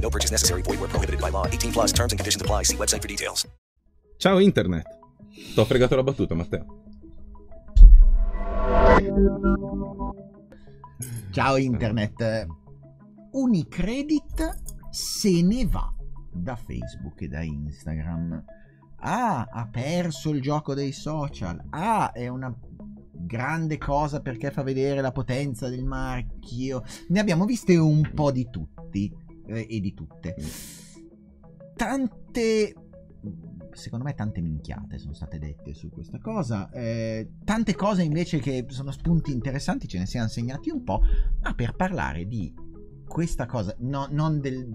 No purchase necessary. Void where prohibited by law. 18 plus terms and conditions apply. See website for details. Ciao internet. T'ho fregato la battuta, Matteo. Ciao internet. Unicredit se ne va da Facebook e da Instagram. Ah, ha perso il gioco dei social. Ah, è una grande cosa perché fa vedere la potenza del marchio. Ne abbiamo viste un po' di tutti eh, e di tutte. Tante secondo me tante minchiate sono state dette su questa cosa. Eh, tante cose invece che sono spunti interessanti ce ne siamo segnati un po', ma per parlare di questa cosa, no, non, del,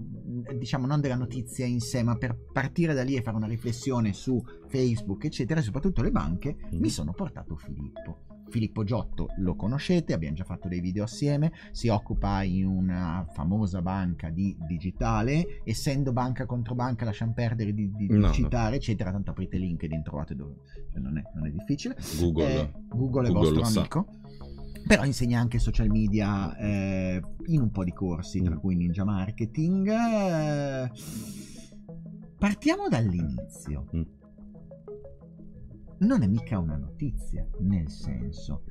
diciamo, non della notizia in sé, ma per partire da lì e fare una riflessione su Facebook, eccetera, e soprattutto le banche, mm. mi sono portato Filippo. Filippo Giotto lo conoscete, abbiamo già fatto dei video assieme, si occupa in una famosa banca di digitale, essendo banca contro banca lasciamo perdere di, di, no, citare, no. eccetera, tanto aprite LinkedIn, trovate dove, cioè non, è, non, è, difficile. Google, eh, Google è Google vostro amico. Però insegna anche social media eh, in un po' di corsi, tra mm. cui Ninja Marketing. Eh, partiamo dall'inizio. Non è mica una notizia, nel senso,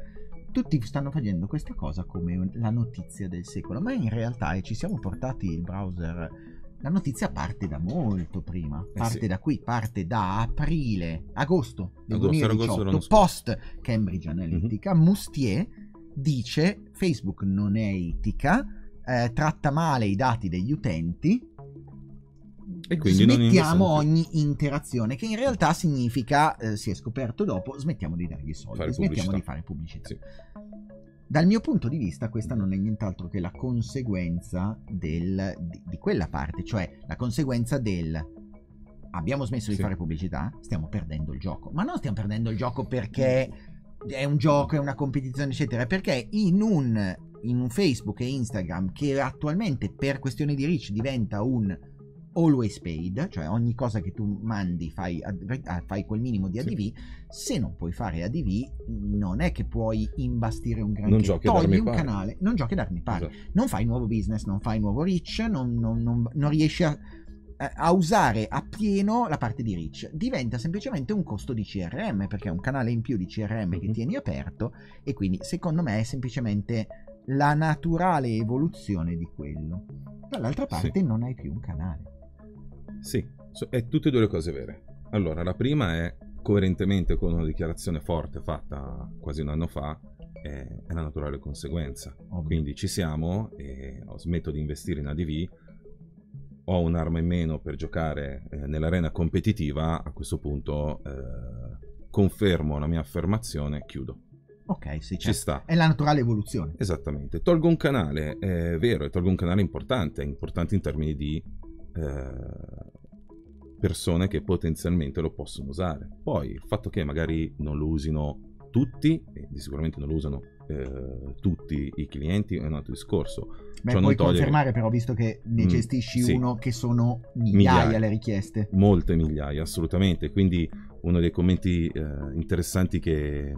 tutti stanno facendo questa cosa come la notizia del secolo, ma in realtà, e ci siamo portati il browser, la notizia parte da molto prima, eh parte eh sì. da qui, parte da aprile, agosto del agosto, 2018, agosto post Cambridge Analytica, mm-hmm. Mustier dice Facebook non è etica, eh, tratta male i dati degli utenti, e quindi smettiamo ogni interazione, che in realtà significa, eh, si è scoperto dopo, smettiamo di dargli soldi, fare smettiamo pubblicità. di fare pubblicità. Sì. Dal mio punto di vista questa non è nient'altro che la conseguenza del, di, di, quella parte, cioè la conseguenza del abbiamo smesso di sì. fare pubblicità, stiamo perdendo il gioco, ma non stiamo perdendo il gioco perché è un gioco, è una competizione eccetera, perché in un, in un Facebook e Instagram che attualmente per questioni di reach diventa un always paid, cioè ogni cosa che tu mandi fai, fai quel minimo di ADV, sì. se non puoi fare ADV non è che puoi imbastire un granché, non giochi togli un pare. canale, non giochi a darmi pare, esatto. non fai nuovo business, non fai nuovo reach, non, non, non, non riesci a, a usare a pieno la parte di reach diventa semplicemente un costo di CRM perché è un canale in più di CRM mm-hmm. che tieni aperto e quindi secondo me è semplicemente la naturale evoluzione di quello dall'altra parte sì. non hai più un canale sì, è tutte e due le cose vere. Allora, la prima è coerentemente con una dichiarazione forte fatta quasi un anno fa, è, è la naturale conseguenza. Ovvio. Quindi ci siamo e smetto di investire in ADV, ho un'arma in meno per giocare eh, nell'arena competitiva, a questo punto eh, confermo la mia affermazione, chiudo. Ok, sì, ci certo. sta. È la naturale evoluzione. Esattamente. Tolgo un canale, è vero, tolgo un canale importante, importante in termini di eh, persone che potenzialmente lo possono usare. Poi il fatto che magari non lo usino tutti, e sicuramente non lo usano eh, tutti i clienti, è un altro discorso. Beh, Ciò puoi confermare però, visto che ne mm, gestisci sì. uno, che sono migliaia, migliaia, le richieste. Molte migliaia, assolutamente. Quindi uno dei commenti eh, interessanti che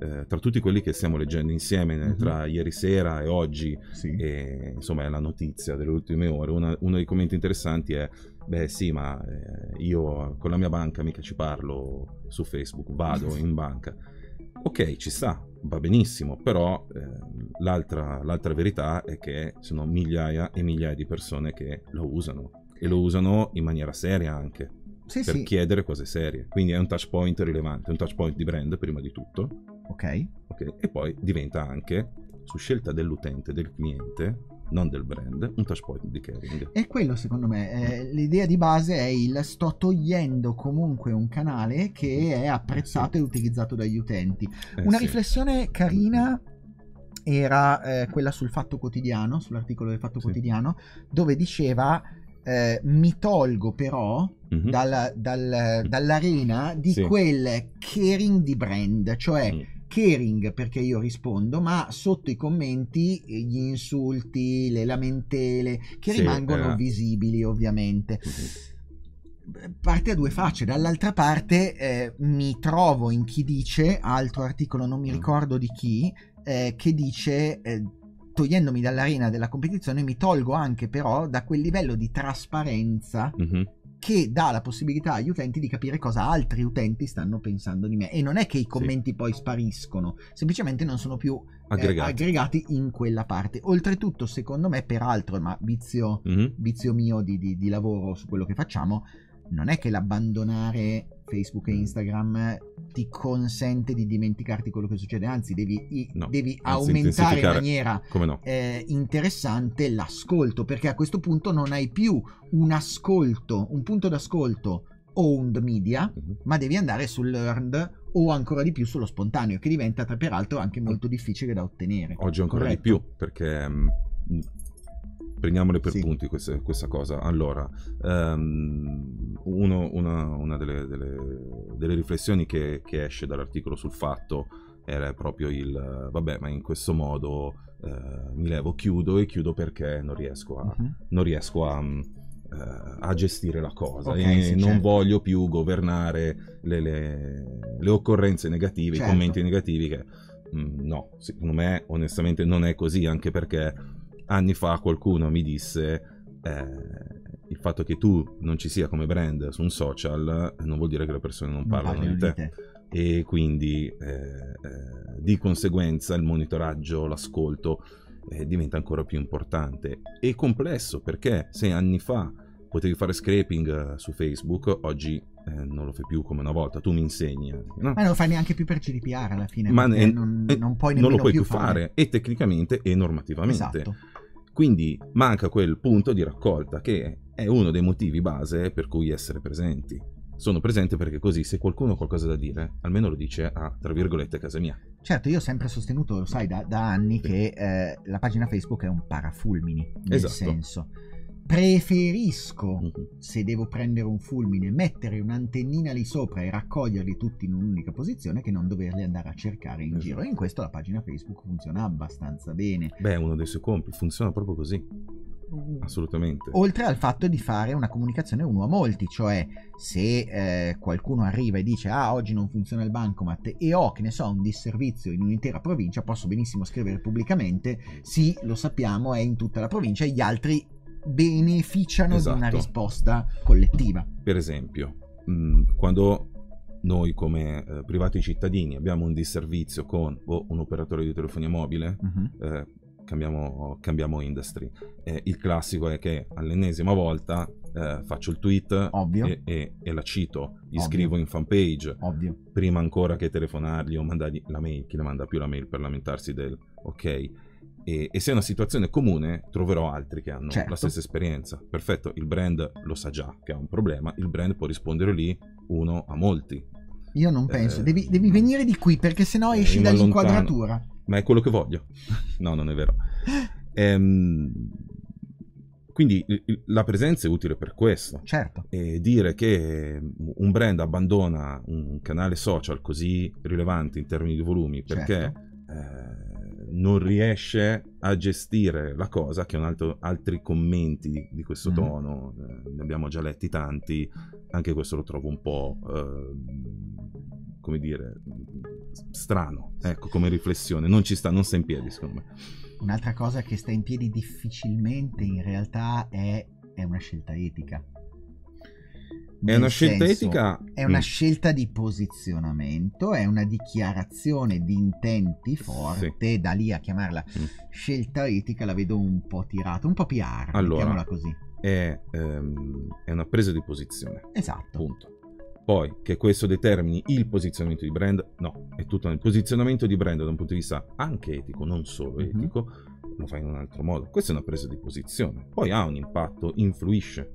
eh, tra tutti quelli che stiamo leggendo insieme mm-hmm. tra ieri sera e oggi, sì. e, insomma è la notizia delle ultime ore, Una, uno dei commenti interessanti è, beh sì, ma eh, io con la mia banca mica ci parlo su Facebook, vado in banca. Ok, ci sta, va benissimo, però eh, l'altra, l'altra verità è che sono migliaia e migliaia di persone che lo usano e lo usano in maniera seria anche. sì, per sì. chiedere cose serie. Quindi è un touch point rilevante, un touch point di brand prima di tutto. Ok. okay. E poi diventa anche, su scelta dell'utente, del cliente, non del brand, un touch point di caring. E quello secondo me, eh, l'idea di base è il sto togliendo comunque un canale che è apprezzato sì. e utilizzato dagli utenti. Eh, Una sì. riflessione carina era eh, quella sul Fatto Quotidiano, sull'articolo del Fatto sì. Quotidiano, dove diceva eh, mi tolgo però mm-hmm. dal, dal, dall'arena di sì. quel caring di brand, cioè mm. Caring perché io rispondo, ma sotto i commenti eh, gli insulti, le lamentele che sì, rimangono eh. visibili ovviamente. Mm-hmm parte a due facce. Dall'altra parte eh, mi trovo in chi dice, altro articolo non mi mm. ricordo di chi, eh, che dice eh, togliendomi dall'arena della competizione mi tolgo anche però da quel livello di trasparenza mm-hmm. Che dà la possibilità agli utenti di capire cosa altri utenti stanno pensando di me e non è che i commenti sì. poi spariscono semplicemente non sono più aggregati. Eh, aggregati. in quella parte oltretutto secondo me peraltro ma vizio, mm-hmm. vizio mio di, di, di lavoro su quello che facciamo non è che l'abbandonare Facebook e mm. Instagram ti consente di dimenticarti quello che succede, anzi devi, no, devi anzi, aumentare in maniera no. eh, interessante l'ascolto, perché a questo punto non hai più un ascolto, un punto d'ascolto owned media, uh-huh. ma devi andare sull'earned o ancora di più sullo spontaneo, che diventa peraltro anche molto difficile da ottenere. Oggi ancora Corretto? di più, perché um, prendiamole per sì. punti queste, questa cosa. Allora, um, uno, una, una delle, delle, delle, riflessioni che, che, esce dall'articolo sul fatto era proprio il vabbè, ma in questo modo uh, mi levo, chiudo e chiudo perché non riesco a, uh-huh. non riesco a, uh, a, gestire la cosa okay, e sì, non certo. voglio più governare le, le, le occorrenze negative, certo. i commenti negativi che mm, no, secondo me onestamente non è così, anche perché anni fa qualcuno mi disse eh, il fatto che tu non ci sia come brand su un social non vuol dire che le persone non, non parlano di te. te. E quindi eh, eh, di conseguenza il monitoraggio, l'ascolto eh, diventa ancora più importante e complesso perché se anni fa potevi fare scraping su Facebook, oggi eh, non lo fai più come una volta, tu mi insegni. No? Ma non lo fai neanche più per GDPR alla fine, ma ne, non, non, puoi non lo puoi più fare. fare. e tecnicamente e normativamente. Esatto. Quindi manca quel punto di raccolta che è uno dei motivi base per cui essere presenti. Sono presente perché così se qualcuno ha qualcosa da dire, almeno lo dice a, tra virgolette, casa mia. Certo, io ho sempre sostenuto, lo sai, da, da anni sì. che eh, la pagina Facebook è un parafulmini, nel esatto. senso Preferisco, mhm. se devo prendere un fulmine, mettere un'antennina lì sopra e raccoglierli tutti in un'unica posizione che non doverli andare a cercare in esatto. giro. E in questo la pagina Facebook funziona abbastanza bene. Beh, è uno dei suoi compiti, funziona proprio così. Mm. Assolutamente. Oltre al fatto di fare una comunicazione uno a molti, cioè se eh, qualcuno arriva e dice ah oggi non funziona il bancomat e ho che ne so un disservizio in un'intera provincia, posso benissimo scrivere pubblicamente sì lo sappiamo è in tutta la provincia e gli altri beneficiano esatto. di una esatto. risposta collettiva. Per esempio, mh, mm, quando noi come eh, privati cittadini abbiamo un disservizio con oh, un operatore di telefonia mobile, uh-huh. eh, cambiamo, cambiamo, industry. Eh, il classico è che all'ennesima volta eh, faccio il tweet e, e, e, la cito, gli Ovvio. scrivo in fanpage, Ovvio. prima ancora che telefonargli o mandargli la mail, chi le manda più la mail per lamentarsi del ok e, e, se è una situazione comune troverò altri che hanno certo. la stessa esperienza. Perfetto, il brand lo sa già che ha un problema, il brand può rispondere lì uno a molti. Io non penso, eh, devi, devi, venire di qui perché sennò eh, esci dall'inquadratura. Ma è quello che voglio. no, non è vero. Ehm, quindi la presenza è utile per questo. Certo. E dire che un brand abbandona un canale social così rilevante in termini di volumi perché certo. Eh, non riesce a gestire la cosa, che un altro, altri commenti di questo mm. tono, eh, ne abbiamo già letti tanti, anche questo lo trovo un po', eh, come dire, strano, ecco, come riflessione, non ci sta, non sta in piedi secondo me. Un'altra cosa che sta in piedi difficilmente in realtà è, è una scelta etica è una scelta senso, etica. È una mm. scelta di posizionamento, è una dichiarazione di intenti forte, sì. da lì a chiamarla mm. scelta etica la vedo un po' tirata, un po' PR, allora, così. è, ehm, è una presa di posizione. Esatto. Punto. Poi che questo determini il posizionamento di brand, no, è tutto nel posizionamento di brand da un punto di vista anche etico, non solo mm-hmm. etico, lo fai in un altro modo. Questa è una presa di posizione. Poi ha un impatto, influisce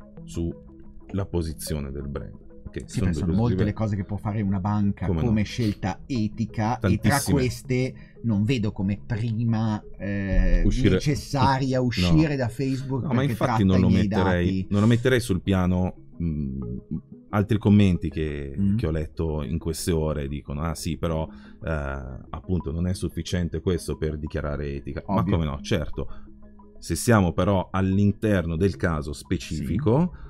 sulla posizione del brand. Okay, sì, sono, sono molte le cose che può fare una banca come, come no? scelta etica Tantissime. e tra queste non vedo come prima eh, uscire... necessaria uscire no. da Facebook. No, ma infatti non lo, metterei, non lo metterei sul piano mh, altri commenti che, mm. che, ho letto in queste ore dicono ah sì però eh, appunto non è sufficiente questo per dichiarare etica Ovvio. ma come no certo se siamo però all'interno del caso specifico sì.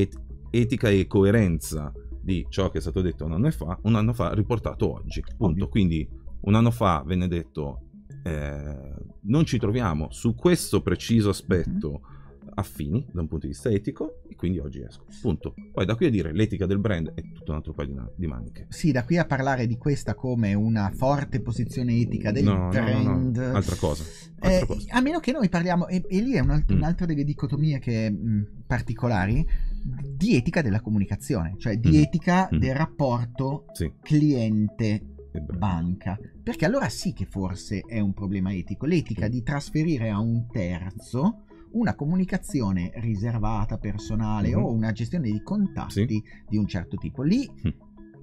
Et- etica e coerenza di ciò che è stato detto un anno fa, un anno fa riportato oggi punto quindi un anno fa venne detto eh, non ci troviamo su questo preciso aspetto mm affini da un punto di vista etico e quindi oggi esco. Punto. Poi da qui a dire l'etica del brand è tutto un altro paio di, maniche. Sì, da qui a parlare di questa come una forte posizione etica del no, brand. No, no, altra cosa. Altra eh, cosa. A meno che noi parliamo, e, e lì è un mm. un'altra delle dicotomie che, mh, mm, particolari, di etica della comunicazione, cioè di mm. etica mm. del rapporto sì. cliente banca. Perché allora sì che forse è un problema etico. L'etica di trasferire a un terzo una comunicazione riservata, personale mm-hmm. o una gestione di contatti sì. di un certo tipo. Lì, mm.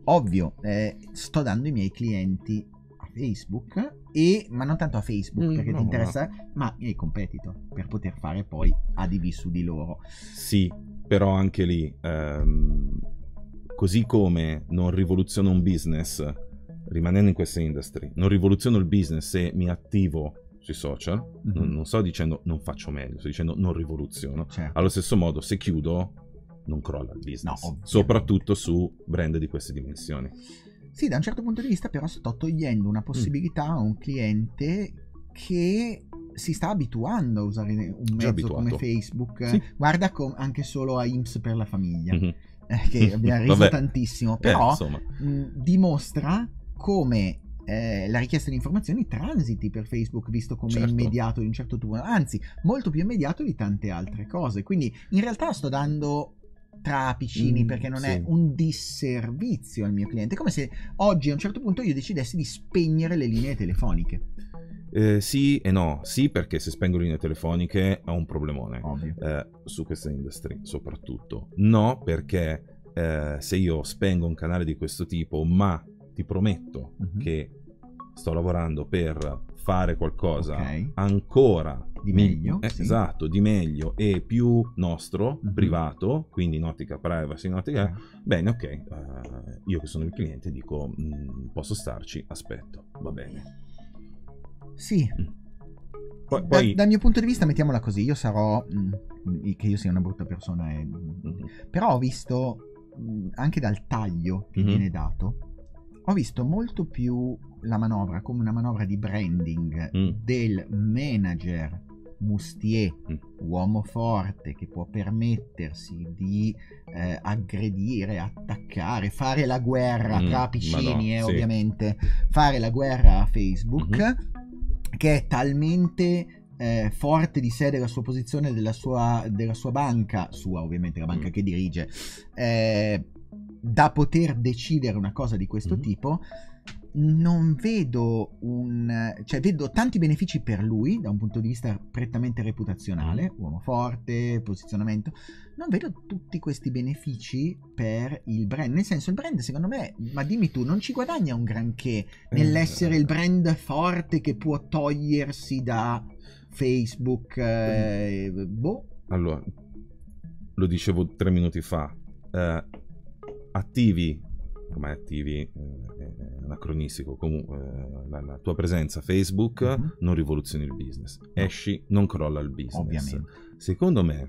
ovvio, eh, sto dando i miei clienti a Facebook, e, ma non tanto a Facebook mm, perché no, ti interessa, no. ma ai competitor per poter fare poi adivi su di loro. Sì, però anche lì, ehm, così come non rivoluziono un business rimanendo in questa industry, non rivoluziono il business se mi attivo sui social, mm-hmm. non, non, sto dicendo non faccio meglio, sto dicendo non rivoluziono. Certo. Allo stesso modo, se chiudo, non crolla il business, no, soprattutto su brand di queste dimensioni. Sì, da un certo punto di vista però sto togliendo una possibilità mm. a un cliente che si sta abituando a usare un mezzo come Facebook. Sì. Guarda com- anche solo a IMSS per la famiglia, mm-hmm. eh, che abbiamo riso tantissimo, però eh, mh, dimostra come eh, la richiesta di informazioni transiti per Facebook visto come certo. immediato di un certo tipo, anzi molto più immediato di tante altre cose. Quindi in realtà sto dando trapicini mm, perché non sì. è un disservizio al mio cliente. È come se oggi a un certo punto io decidessi di spegnere le linee telefoniche. Eh, sì e no, sì perché se spengo le linee telefoniche ho un problemone eh, su questa industry soprattutto. No perché eh, se io spengo un canale di questo tipo ma ti prometto mm-hmm. che sto lavorando per fare qualcosa okay. ancora di meglio, eh, sì. esatto, di meglio e più nostro, mm-hmm. privato, quindi in ottica privacy, in ottica, okay. bene, ok, uh, io che sono il cliente dico mm, posso starci, aspetto, va bene. Sì. Mm. Poi, poi... Da, dal mio punto di vista, mettiamola così, io sarò, mh, mm, che io sia una brutta persona, e, mm-hmm. però ho visto mh, anche dal taglio che mm-hmm. viene dato, ho visto molto più la manovra come una manovra di branding mm. del manager Mustier, mm. uomo forte che può permettersi di eh, aggredire, attaccare, fare la guerra mm. tra piccini, eh, sì. ovviamente, fare la guerra a Facebook, mm-hmm. Che è talmente eh, forte di sé della sua posizione, della sua, della sua banca, sua ovviamente la banca mm. che dirige, eh, da poter decidere una cosa di questo mm-hmm. tipo, non vedo un... cioè vedo tanti benefici per lui da un punto di vista prettamente reputazionale, mm. uomo forte, posizionamento, non vedo tutti questi benefici per il brand, nel senso il brand secondo me, ma dimmi tu, non ci guadagna un granché nell'essere il brand forte che può togliersi da Facebook, eh, boh. Allora, lo dicevo tre minuti fa, eh, attivi, ormai attivi eh, è anacronistico, comunque eh, la, la, tua presenza Facebook mm-hmm. non rivoluzioni il business, esci, non crolla il business. Ovviamente. Secondo me,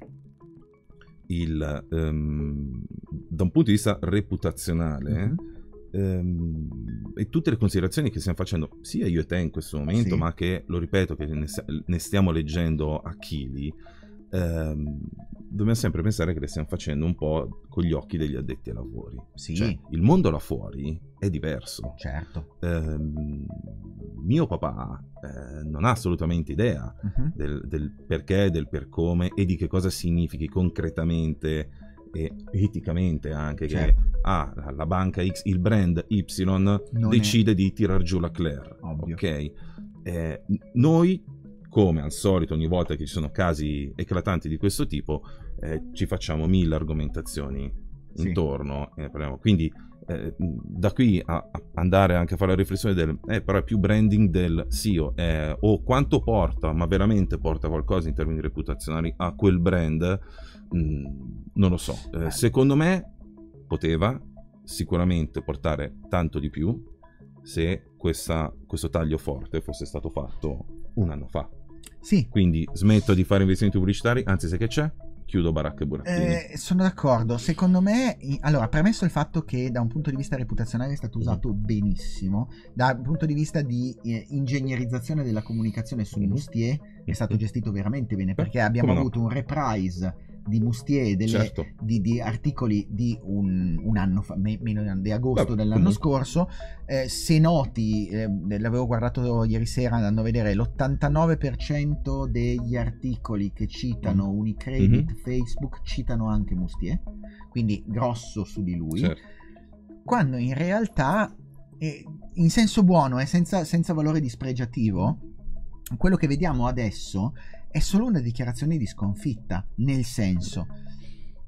il, um, da un punto di vista reputazionale, mm-hmm. Um, e tutte le considerazioni che stiamo facendo sia io e te in questo momento, sì. ma che lo ripeto che ne, ne stiamo leggendo a chili, ehm, dobbiamo sempre pensare che le stiamo facendo un po' con gli occhi degli addetti ai lavori. Sì. Cioè, il mondo là fuori è diverso. Certo. Ehm, mio papà eh, non ha assolutamente idea Mhm. del, del perché, del per come e di che cosa significhi concretamente e eticamente anche Certo. che ah, la- la banca X, il brand Y Non decide di tirar giù la Claire. Ovvio. Ok? Eh, noi, come al solito, ogni volta che ci sono casi eclatanti di questo tipo, eh, ci facciamo mille argomentazioni Sì. intorno. e parliamo- quindi eh, da qui a, a andare anche a fare la riflessione del eh, però è più branding del SEO eh, o quanto porta ma veramente porta qualcosa in termini reputazionali a quel brand mh, non lo so Eh, secondo me poteva sicuramente portare tanto di più se questa- questo taglio forte fosse stato fatto un anno fa Sì, quindi smetto di fare investimenti pubblicitari anzi sai che c'è? chiudo baracca e burattini Eh, sono d'accordo. Secondo me, allora, premesso il fatto che da un punto di vista reputazionale è stato usato benissimo, da un punto di vista di eh, ingegnerizzazione della comunicazione su Mhm. Mustier è stato gestito veramente bene perché abbiamo come no? avuto un reprise di Mustier delle, certo di, di articoli di un, un anno fa, me- meno di, agosto Vabbè, dell'anno comunque. scorso. Eh, se noti, eh, l'avevo guardato ieri sera andando a vedere, l'89% degli articoli che citano Unicredit, Mhm. Facebook, citano anche Mustier, quindi grosso su di lui, certo. quando in realtà, eh, in senso buono e senza, senza valore dispregiativo, quello che vediamo adesso è solo una dichiarazione di sconfitta, nel senso,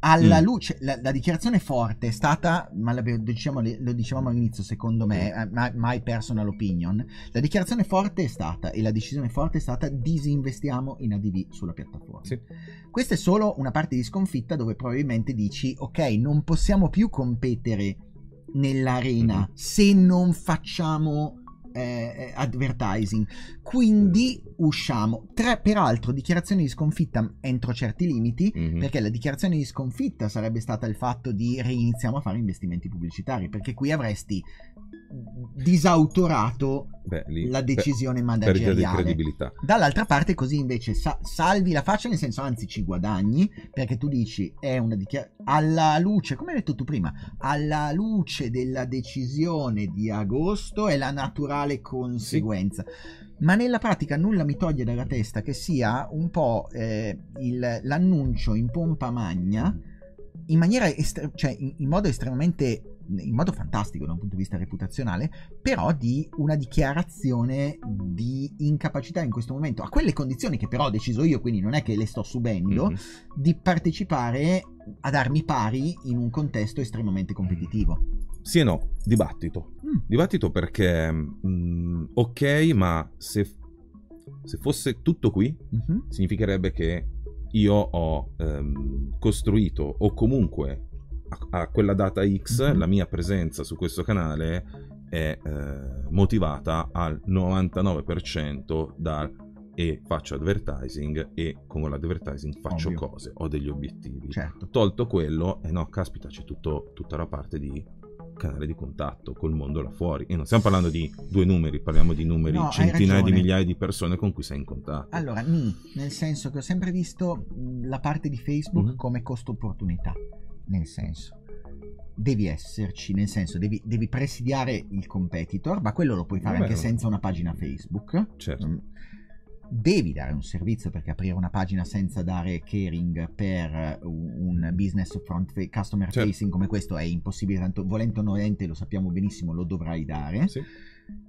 alla Mm. luce, la, la dichiarazione forte è stata, ma l'abbiamo- diciamo- lo dicevamo all'inizio secondo me, eh, my, my personal opinion, la dichiarazione forte è stata e la decisione forte è stata disinvestiamo in ADV sulla piattaforma. Sì. Questa è solo una parte di sconfitta dove probabilmente dici ok non possiamo più competere nell'arena Mhm. se non facciamo eh, advertising quindi usciamo Tre, peraltro dichiarazione di sconfitta entro certi limiti Mhm. perché la dichiarazione di sconfitta sarebbe stata il fatto di reiniziamo a fare investimenti pubblicitari perché qui avresti disautorato Beh, lì- la per- decisione di manageriale credibilità. Dall'altra parte così invece sa- salvi la faccia, nel senso anzi ci guadagni, perché tu dici è una dichiarazione alla luce, come hai detto tu prima, alla luce della decisione di agosto è la naturale conseguenza. Ma nella pratica nulla mi toglie dalla testa che sia un po' eh, il- l'annuncio in pompa magna, in maniera estre- cioè in, in modo estremamente in modo fantastico da un punto di vista reputazionale, però di una dichiarazione di incapacità in questo momento, a quelle condizioni che però ho deciso io, quindi non è che le sto subendo, Mhm. di partecipare ad armi pari in un contesto estremamente competitivo. Sì e no, dibattito. Mm. Dibattito perché, mm, ok, ma se, se fosse tutto qui, Mhm. significherebbe che io ho ehm, costruito o comunque a, quella data X Mhm. la mia presenza su questo canale è eh, motivata al 99% da e faccio advertising e con l'advertising faccio Ovvio. cose, ho degli obiettivi. Certo. Tolto quello, e no, caspita, c'è tutto- tutta la parte di canale di contatto col mondo là fuori. E non stiamo parlando di due numeri, parliamo di numeri, No, centinaia di migliaia di persone con cui sei in contatto. Allora, nel senso che ho sempre visto la parte di Facebook Mhm. come costo-opportunità, nel senso, devi esserci, nel senso, devi, devi presidiare il competitor, ma quello lo puoi fare Vabbè, anche senza una pagina Facebook. Certo. Mm. Devi dare un servizio perché aprire una pagina senza dare caring per un un business front fa- customer Certo. facing come questo è impossibile, tanto volente o nolente lo sappiamo benissimo, lo dovrai dare Sì.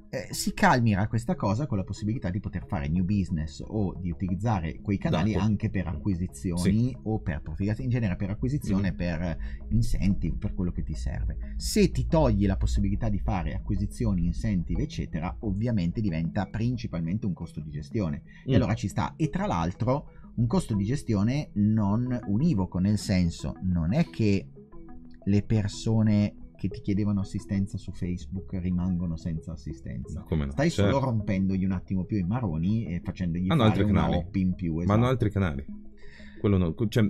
Eh, si calmierà questa cosa con la possibilità di poter fare new business o di utilizzare quei canali Dato. anche per acquisizioni o per profilazione, in genere per acquisizione, Mhm. per incentive, per quello che ti serve. Se ti togli la possibilità di fare acquisizioni, incentive, eccetera, ovviamente diventa principalmente un costo di gestione. E Mm. allora ci sta. E tra l'altro un costo di gestione non univoco, nel senso non è che le persone che ti chiedevano assistenza su Facebook rimangono senza assistenza. Come no? Stai Certo. solo rompendogli un attimo più i maroni e facendogli Hanno fare una hop in più. Ma esatto. hanno altri canali. Quello no, cioè,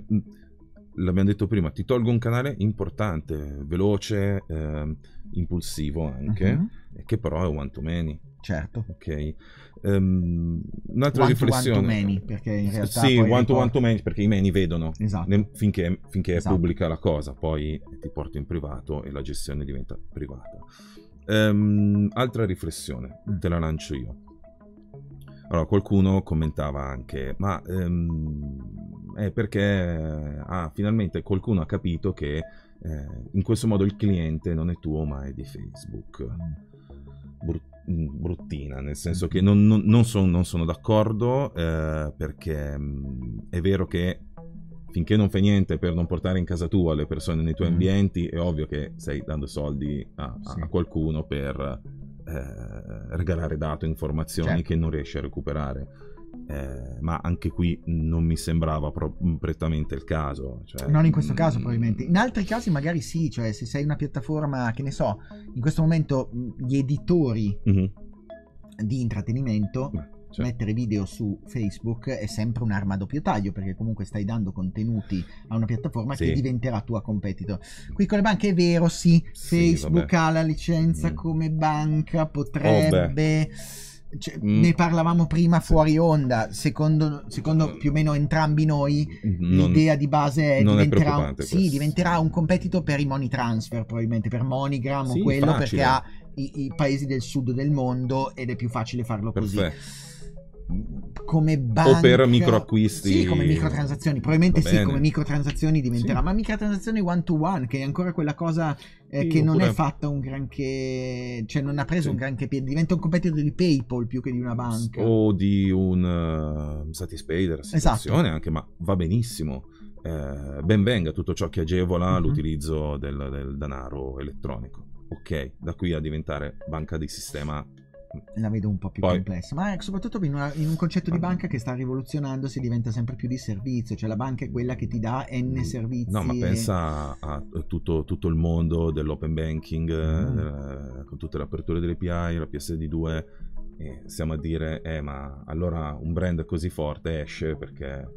l'abbiamo detto prima, ti tolgo un canale importante, veloce, ehm, impulsivo anche, e che però è one to many. Certo. Ok. Um, un'altra one riflessione. One to many, perché in realtà sì, one ricordo... to one to many, perché i many vedono esatto. ne, finché, finché esatto. è pubblica la cosa, poi ti porto in privato e la gestione diventa privata. Um, altra riflessione, mm. te la lancio io. Allora, qualcuno commentava anche, ma um, è perché ah, finalmente qualcuno ha capito che eh, in questo modo il cliente non è tuo ma è di Facebook. Brut- bruttina, nel senso che non, non, non, son, non sono d'accordo eh, perché mh, è vero che finché non fai niente per non portare in casa tua le persone nei tuoi mm. ambienti, è ovvio che stai dando soldi a, sì. a qualcuno per eh, regalare dati, informazioni certo. che non riesci a recuperare. Eh, ma anche qui non mi sembrava pro- prettamente il caso. Cioè, non in questo mm, caso, probabilmente. In altri casi, magari sì, cioè se sei una piattaforma che ne so, in questo momento gli editori mm-hmm. di intrattenimento. Beh, certo. Mettere video su Facebook è sempre un'arma a doppio taglio perché comunque stai dando contenuti a una piattaforma sì. che diventerà tua competitor. Qui con le banche è vero, sì, sì Facebook vabbè. ha la licenza mm. come banca, potrebbe. Oh, cioè, mm. ne parlavamo prima fuori onda, secondo, secondo, più o meno entrambi noi, non, l'idea di base è, diventerà, è sì, diventerà, un competitor per i money transfer, probabilmente per MoneyGram sì, o quello, facile. perché ha i, i, paesi del sud del mondo ed è più facile farlo Perfetto. così come banca o per microacquisti sì come microtransazioni probabilmente sì come microtransazioni diventerà sì. ma microtransazioni one to one che è ancora quella cosa eh, sì, che non è fatta un granché cioè non ha preso sì. un granché piede diventa un competitor di PayPal più che di una banca o di un uh, Satispay della situazione esatto. anche ma va benissimo eh, ben venga tutto ciò che agevola uh-huh. l'utilizzo del, del denaro elettronico ok da qui a diventare banca di sistema la vedo un po' più Poi, complessa, ma soprattutto in, una, in, un concetto di banca che sta rivoluzionandosi diventa sempre più di servizio, cioè la banca è quella che ti dà N mm, servizi. No, ma e... pensa a tutto, tutto, il mondo dell'open banking, mm. eh, con tutte le aperture delle API, la PSD2, e stiamo a dire, eh, ma allora un brand così forte esce perché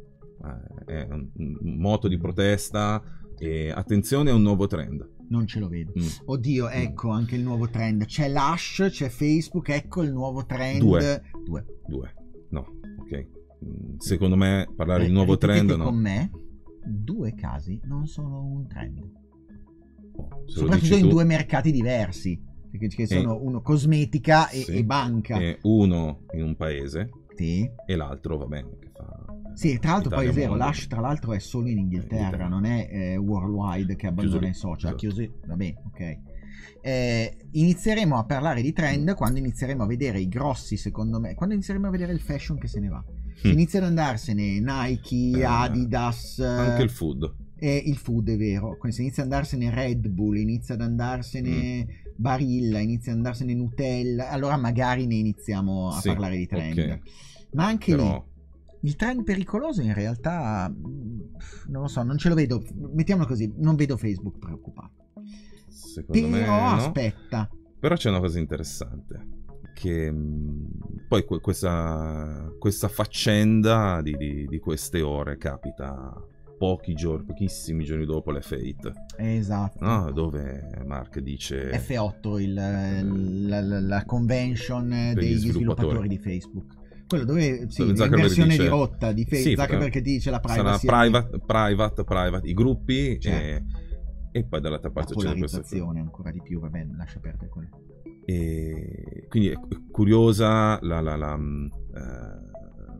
eh, è un, un moto di protesta e attenzione a un nuovo trend non ce lo vedo. Mm. Oddio, mm. ecco anche il nuovo trend. C'è l'hash, c'è Facebook, ecco il nuovo trend. Due. Due. Due. No, ok. Mm, secondo me parlare di nuovo trend... No. con me, due casi non sono un trend. Oh, Soprattutto in tu... due mercati diversi. Che sono e... uno cosmetica e, sì. e banca. E uno in un paese. Sì. E l'altro, va bene, sì, tra l'altro Italia poi è vero, l'Ash tra l'altro è solo in Inghilterra, non è eh, worldwide che abbandona i social, chiuso, va bene, ok. Eh, inizieremo a parlare di trend quando inizieremo a vedere i grossi, secondo me, quando inizieremo a vedere il fashion che se ne va. Mm. inizia ad andarsene Nike, eh, Adidas... Anche il food. Eh, il food è vero, se inizia ad andarsene Red Bull, inizia ad andarsene mm. Barilla, inizia ad andarsene Nutella, allora magari ne iniziamo a sì, parlare di trend. Okay. Ma anche Però... lì il trend pericoloso in realtà non lo so, non ce lo vedo. Mettiamolo così, non vedo Facebook preoccupato. Secondo Però me no. aspetta. Però c'è una cosa interessante che poi questa, questa faccenda di, di, di, queste ore capita pochi giorni, pochissimi giorni dopo le Fate. Esatto. No? Dove Mark dice... F8, il, la, la, la, convention degli sviluppatori. sviluppatori di Facebook. Quello dove sì, dove l'inversione dice, di rotta di Facebook, sì, Zuckerberg che dice la privacy. Sarà private, private, private, i gruppi certo. e, e, poi dall'altra parte c'è questa ancora di più, va bene, lascia perdere quello. E quindi è curiosa la, la, la, eh,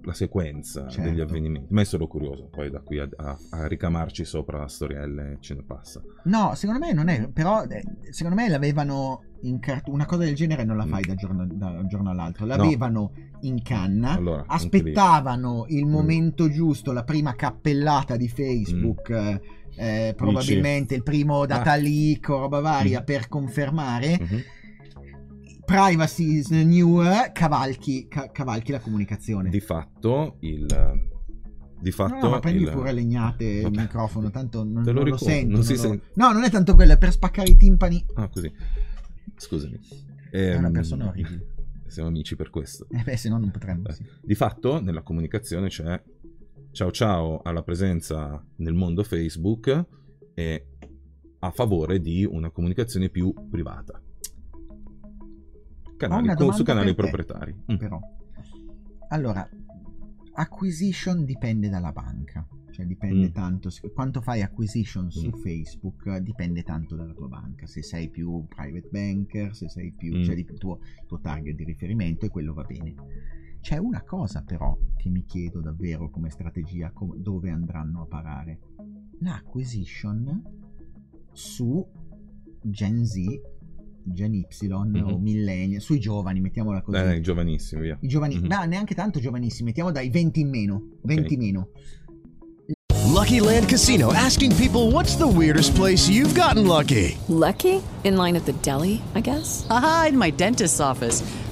la sequenza certo. degli avvenimenti. Ma è solo curioso, poi da qui a, a, a ricamarci sopra storielle ce ne passa. No, secondo me non è, però eh, secondo me l'avevano cart- una cosa del genere non la fai mm. da, giorno, da un giorno all'altro, l'avevano no. in canna, allora, aspettavano il mm. momento mm. giusto, la prima cappellata di Facebook. Mm. Eh, probabilmente Dici. il primo data ah. leak o roba varia mm. per confermare mm-hmm privacy is new, cavalchi, ca- cavalchi la comunicazione. Di fatto il... Di fatto, no, ma prendi il... pure legnate Vabbè. il microfono, tanto non, Te lo, non lo sento. Non non lo... Sente. No, non è tanto quello, è per spaccare i timpani. Ah, così. Scusami. È una ehm, persona orribile. Siamo amici per questo. Eh beh, se no non potremmo. Sì. Di fatto, nella comunicazione c'è ciao ciao alla presenza nel mondo Facebook e a favore di una comunicazione più privata canali, con, su canali proprietari. Mm. Però, allora, acquisition dipende dalla banca. Cioè dipende mm. tanto, quanto fai acquisition mm. su Facebook dipende tanto dalla tua banca, se sei più private banker, se sei più, mm. cioè il tuo, tuo target di riferimento e quello va bene. C'è una cosa però che mi chiedo davvero come strategia, com- dove andranno a parare. L'acquisition su Gen Z, Gen Y mm-hmm. o Millennial, sui giovani, mettiamola così. Eh, giovanissimi, via. I giovani, mm-hmm. ma neanche tanto giovanissimi, mettiamo dai 20 in meno, 20 okay. meno. Lucky Land Casino asking people what's the weirdest place you've gotten lucky? Lucky? In line at the deli, I guess. Aha, in my dentist's office.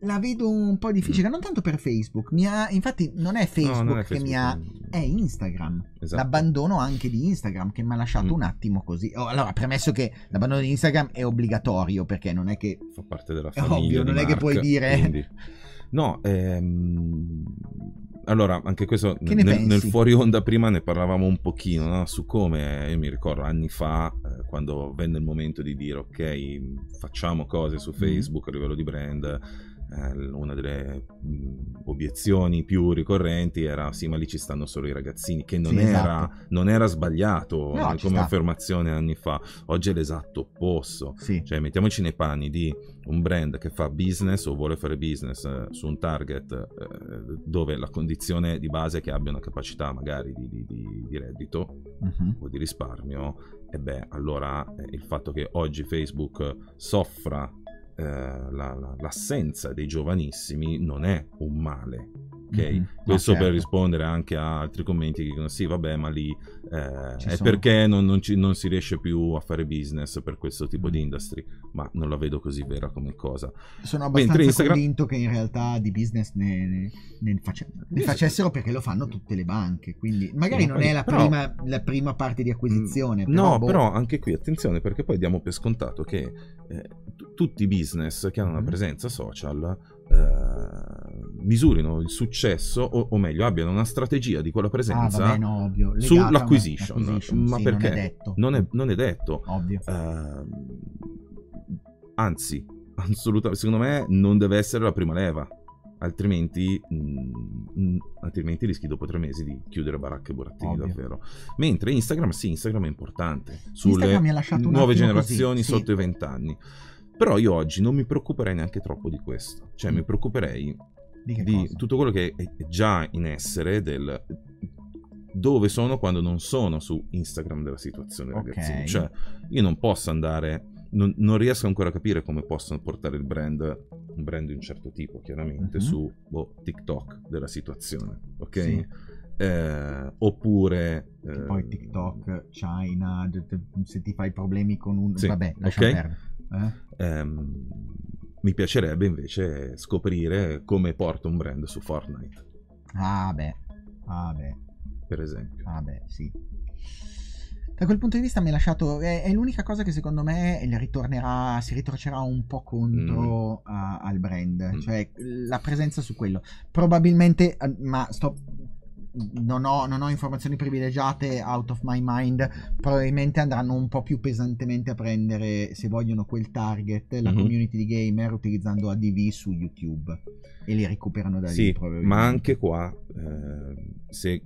la vedo un po' difficile, non tanto per Facebook, mi ha, infatti non è Facebook, no, non è Facebook che mi ha, è Instagram. Esatto. L'abbandono anche di Instagram che mi ha lasciato mm. un attimo così. Oh, allora, premesso che l'abbandono di Instagram è obbligatorio perché non è che... Fa parte della famiglia. È ovvio, non Mark, è che puoi dire... Quindi... No, ehm... allora anche questo nel, nel, fuori onda prima ne parlavamo un pochino no? su come io mi ricordo anni fa eh, quando venne il momento di dire ok facciamo cose su mm. Facebook mm. a livello di brand una delle obiezioni più ricorrenti era sì ma lì ci stanno solo i ragazzini che non, sì, era, esatto. non era, sbagliato no, come affermazione anni fa oggi è l'esatto opposto sì. cioè mettiamoci nei panni di un brand che fa business o vuole fare business eh, su un target eh, dove la condizione di base è che abbia una capacità magari di, di, di, di reddito uh-huh. o di risparmio e beh allora eh, il fatto che oggi Facebook soffra eh, la, la, l'assenza dei giovanissimi non è un male. Okay? Mm-hmm. Questo certo. per rispondere anche a altri commenti che dicono sì vabbè ma lì eh, è sono... perché non, non, ci, non, si riesce più a fare business per questo tipo mm. di industry ma non la vedo così vera come cosa sono abbastanza Instagram... convinto che in realtà di business ne, ne, ne, face... ne, facessero perché lo fanno tutte le banche quindi magari sì, non è la, però... prima, la, prima, parte di acquisizione mm, però no boh... però anche qui attenzione perché poi diamo per scontato che eh, t- tutti i business che hanno una mm. presenza social eh, misurino il successo o, o, meglio abbiano una strategia di quella presenza ah, vabbè, no, ovvio. sull'acquisition ma sì, perché non è detto, non è, non è detto. Ovvio. Uh, anzi assolutamente secondo me non deve essere la prima leva altrimenti, mh, mm, altrimenti rischi dopo tre mesi di chiudere baracche e burattini Ovvio. davvero. Mentre Instagram, sì, Instagram è importante sulle nuove generazioni così, sotto sì. i 20 anni. Però io oggi non mi preoccuperei neanche troppo di questo, cioè mm. mi preoccuperei di, di tutto quello che è già in essere del dove sono quando non sono su Instagram della situazione okay. ragazzini. Cioè, io non posso andare, non, non, riesco ancora a capire come possono portare il brand, un brand di un certo tipo, chiaramente, uh-huh. su boh, TikTok della situazione, ok? Sì. Eh, oppure eh, poi TikTok, China, se ti fai problemi con un sì, vabbè, lascia okay. perdere. Eh? Ehm, mi piacerebbe invece scoprire come porta un brand su Fortnite. Ah beh, ah beh. Per esempio. Ah beh, sì. Da quel punto di vista mi ha lasciato. È, è, l'unica cosa che secondo me ritornerà, si ritorcerà un po' contro mm. a, al brand. Mm. Cioè la presenza su quello. Probabilmente, ma sto non ho, non ho, informazioni privilegiate out of my mind, probabilmente andranno un po' più pesantemente a prendere, se vogliono, quel target, la mm-hmm. community di gamer utilizzando ADV su YouTube e li recuperano da sì, lì. Ma anche qua, eh, se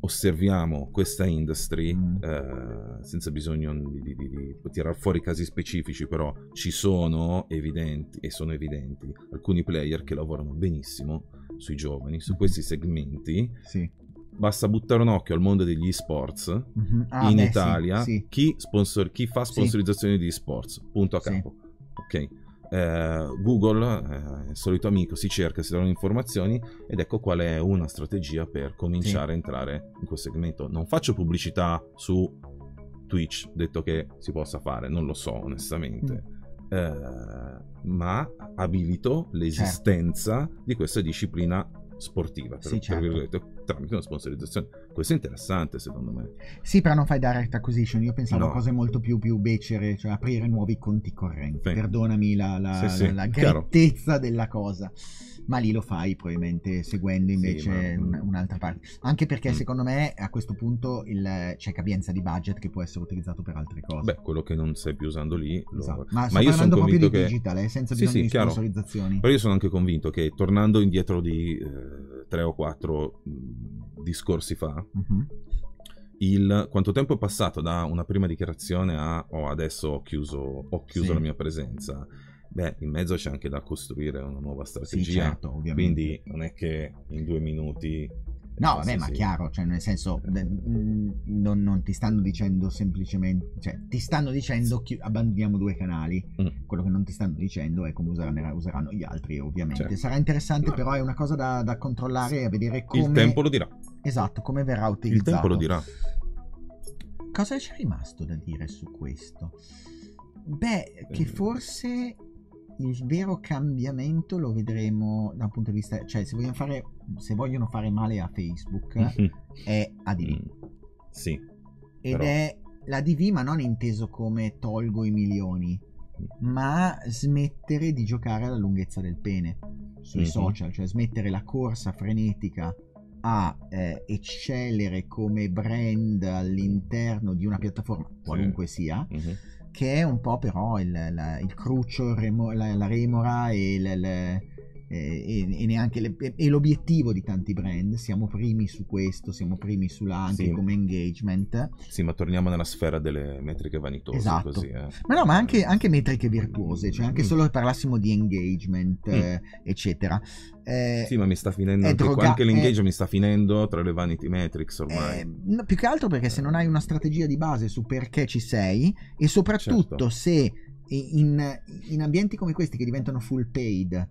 osserviamo questa industry mm. eh, senza bisogno di, di, di, tirare fuori casi specifici però ci sono evidenti e sono evidenti alcuni player che lavorano benissimo sui giovani su mm-hmm. questi segmenti sì. basta buttare un occhio al mondo degli sports Mhm. Ah, in beh, sì, Italia. sì. Chi, sponsor- chi fa sponsorizzazioni di sports? Punto a Sì. capo. Ok. Eh, Google, eh, il solito amico, si cerca, si danno informazioni ed ecco qual è una strategia per cominciare a entrare in quel segmento. Non faccio pubblicità su Twitch, detto che si possa fare, non lo so onestamente. Mm. Eh, ma abilito l'esistenza di questa disciplina sportiva per, Sì, per certo. virgolette, tramite una sponsorizzazione. Questo è interessante secondo me. Sì, però non fai direct acquisition. Io pensavo No. a cose molto più, più becere, cioè aprire nuovi conti correnti. Sì. Perdonami la, la, Sì, sì, la- grettezza della cosa. Ma lì lo fai probabilmente seguendo invece ma- un- un'altra parte. Anche perché Mm. secondo me a questo punto il- c'è capienza di budget che può essere utilizzato per altre cose. Beh, quello che non stai più usando lì. lo- Esatto. Ma, sto io sono convinto di che. digital, eh, senza bisogno di chiaro. sponsorizzazioni. Però io sono anche convinto che tornando indietro di eh, tre o quattro mh, discorsi fa, Mhm. il quanto tempo è passato da una prima dichiarazione a oh, adesso ho chiuso, ho chiuso Sì. la mia presenza. Beh, in mezzo c'è anche da costruire una nuova strategia. Sì, certo. Quindi non è che in due minuti. No, vabbè, ma sì. chiaro, cioè nel senso, mm, non, non ti stanno dicendo semplicemente, cioè ti stanno dicendo chi- abbandoniamo due canali, Mm. quello che non ti stanno dicendo è come useranno, useranno gli altri ovviamente. Certo. Sarà interessante No. però è una cosa da, da controllare e vedere come... Il tempo lo dirà. Esatto, come verrà Il utilizzato. tempo lo dirà. Cosa c'è rimasto da dire su questo? Beh, che Eh. forse il vero cambiamento lo vedremo da un punto di vista, cioè se vogliono fare, se vogliono fare male a Facebook è ADV. Mm. Sì. Ed però- è l'ADV ma non inteso come tolgo i milioni, ma smettere di giocare alla lunghezza del pene sui Mhm. social, cioè smettere la corsa frenetica a eh, eccellere come brand all'interno di una piattaforma, qualunque sia, Mhm. Che è un po' però il, la- il cruccio, il remo- la, la remora e, il- e- e- e neanche le- e l'obiettivo di tanti brand. Siamo primi su questo, siamo primi sulla anche Sì. come engagement. Sì, ma torniamo nella sfera delle metriche vanitose. Esatto. Così, eh. Ma no, ma anche, anche metriche virtuose, cioè anche Mm. solo parlassimo di engagement, eh, eccetera. Eh, Sì, ma mi sta finendo anche, droga- anche l'engagement mi sta finendo tra le vanity metrics ormai. Eh, no, più che altro perché se non hai una strategia di base su perché ci sei e soprattutto Certo. se in, in ambienti come questi che diventano full paid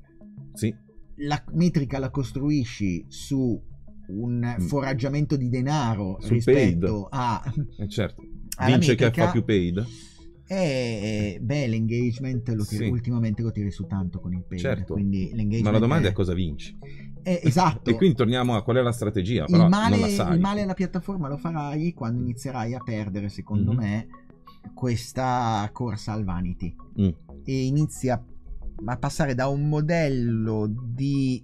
Sì, la metrica la costruisci su un foraggiamento di denaro Mm. Sul rispetto a eh, certo. Vince che metrica- fa più paid. eh, beh l'engagement lo tiri- Sì. ultimamente lo tiri su tanto con il paid Certo. quindi l'engagement Ma la domanda è cosa vinci. è- esatto E quindi torniamo a qual è la strategia, però il male, il male alla piattaforma lo farai quando inizierai a perdere, secondo Mhm. me, questa corsa al vanity Mm. e inizi a, a passare da un modello di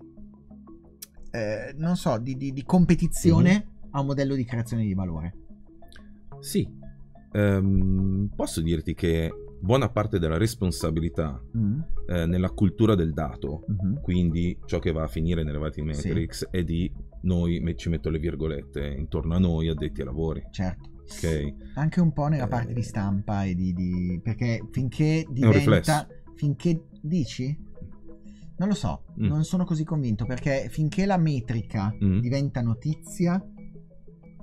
eh, non so, di, di- di competizione Mhm. a un modello di creazione di valore. Sì, Ehm, posso dirti che buona parte della responsabilità Mm. eh, nella cultura del dato, Mhm. quindi ciò che va a finire nelle Vati Metrics, è di noi, me- ci metto le virgolette, intorno a noi addetti ai lavori. Certo. Ok? Anche un po' nella Eh. parte di stampa e di, di- perché finché un diventa riflesso. Finché dici non lo so, Mm. non sono così convinto perché finché la metrica Mm. diventa notizia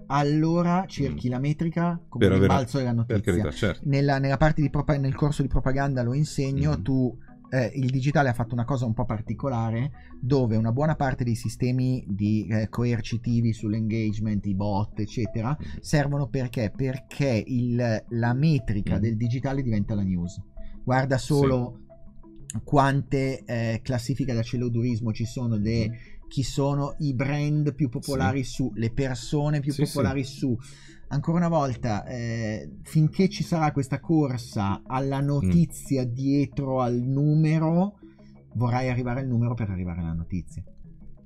allora cerchi la metrica come Per il avere- balzo della per notizia. carità, certo. nella, nella parte di propa- nel corso di propaganda lo insegno, Mm. tu eh, il digitale ha fatto una cosa un po' particolare dove una buona parte dei sistemi di, eh, coercitivi sull'engagement, i bot, eccetera, Mm. servono perché? Perché il- la metrica Mm. del digitale diventa la news. Guarda solo quante eh, classifiche da celodurismo ci sono di Mm. chi sono i brand più popolari su, le persone più Sì, popolari su. Ancora una volta, eh, finché ci sarà questa corsa Mm. alla notizia dietro al numero, vorrai arrivare al numero per arrivare alla notizia.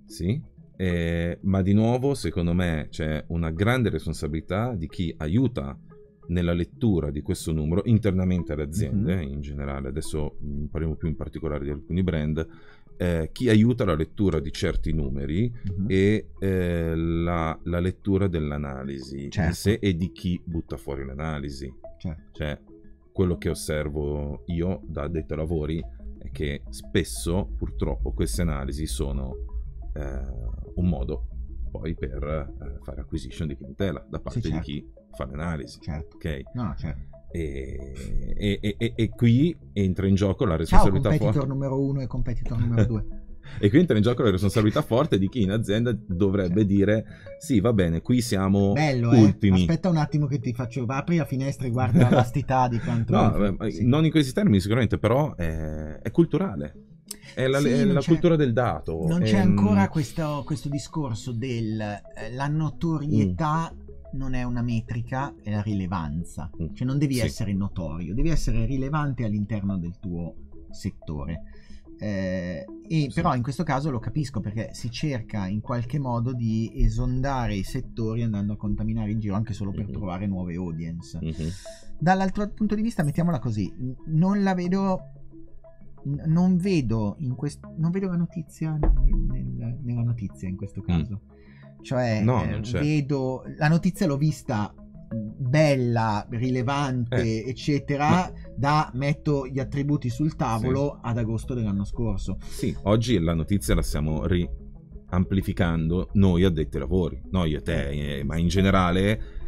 Sì, eh, ma di nuovo secondo me c'è una grande responsabilità di chi aiuta nella lettura di questo numero internamente alle aziende Mhm. in generale, adesso mh, parliamo più in particolare di alcuni brand, eh, chi aiuta la lettura di certi numeri Mhm. e eh, la, la lettura dell'analisi Certo. sé e di chi butta fuori l'analisi. Certo. Cioè, quello che osservo io da addetto ai lavori è che spesso, purtroppo, queste analisi sono eh, un modo poi per eh, fare acquisition di clientela da parte Sì, certo. di chi fa l'analisi. Certo. Ok? No, certo. E, e- e- e- qui entra in gioco la Ciao, responsabilità competitor forte. numero uno e competitor numero due. E qui entra in gioco la responsabilità forte di chi in azienda dovrebbe dire: Sì, va bene, qui siamo Bello, eh? ultimi. Aspetta un attimo che ti faccio. Apri la finestra e guarda la vastità di quanto. No, vabbè, Sì. non in questi termini sicuramente, però è, è culturale. È la, Sì, è la cultura del dato. Non È- c'è ancora questo, questo discorso del eh, notorietà Mm. Non è una metrica, è la rilevanza. Cioè non devi Sì. essere notorio, devi essere rilevante all'interno del tuo settore. Eh, e però in questo caso lo capisco perché si cerca in qualche modo di esondare i settori andando a contaminare in giro anche solo per Mhm. trovare nuove audience. Mhm. Dall'altro punto di vista, mettiamola così, non la vedo. Non vedo, in quest- non vedo la notizia nel- nella notizia in questo caso. Cioè. No, eh, vedo la notizia l'ho vista bella, rilevante, Eh, eccetera, da metto gli attributi sul tavolo ad agosto dell'anno scorso. Sì, oggi la notizia la stiamo riamplificando noi addetti ai lavori, noi e te, eh, ma in generale